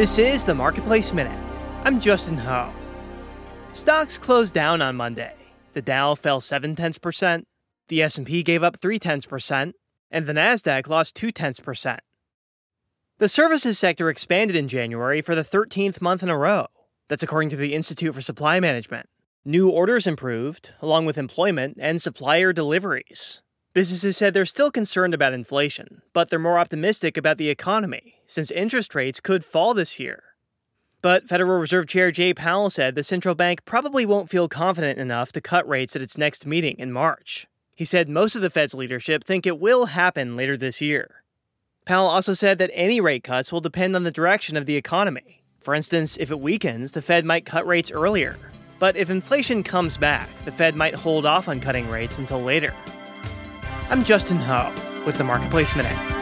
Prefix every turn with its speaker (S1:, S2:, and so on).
S1: This is the Marketplace Minute. I'm Justin Ho. Stocks closed down on Monday. The Dow fell 7 tenths percent, the S&P gave up 3 tenths percent, and the Nasdaq lost 2 tenths percent. The services sector expanded in January for the 13th month in a row. That's according to the Institute for Supply Management. New orders improved, along with employment and supplier deliveries. Businesses said they're still concerned about inflation, but they're more optimistic about the economy, since interest rates could fall this year. But Federal Reserve Chair Jay Powell said the central bank probably won't feel confident enough to cut rates at its next meeting in March. He said most of the Fed's leadership think it will happen later this year. Powell also said that any rate cuts will depend on the direction of the economy. For instance, if it weakens, the Fed might cut rates earlier. But if inflation comes back, the Fed might hold off on cutting rates until later. I'm Justin Ho with the Marketplace Minute.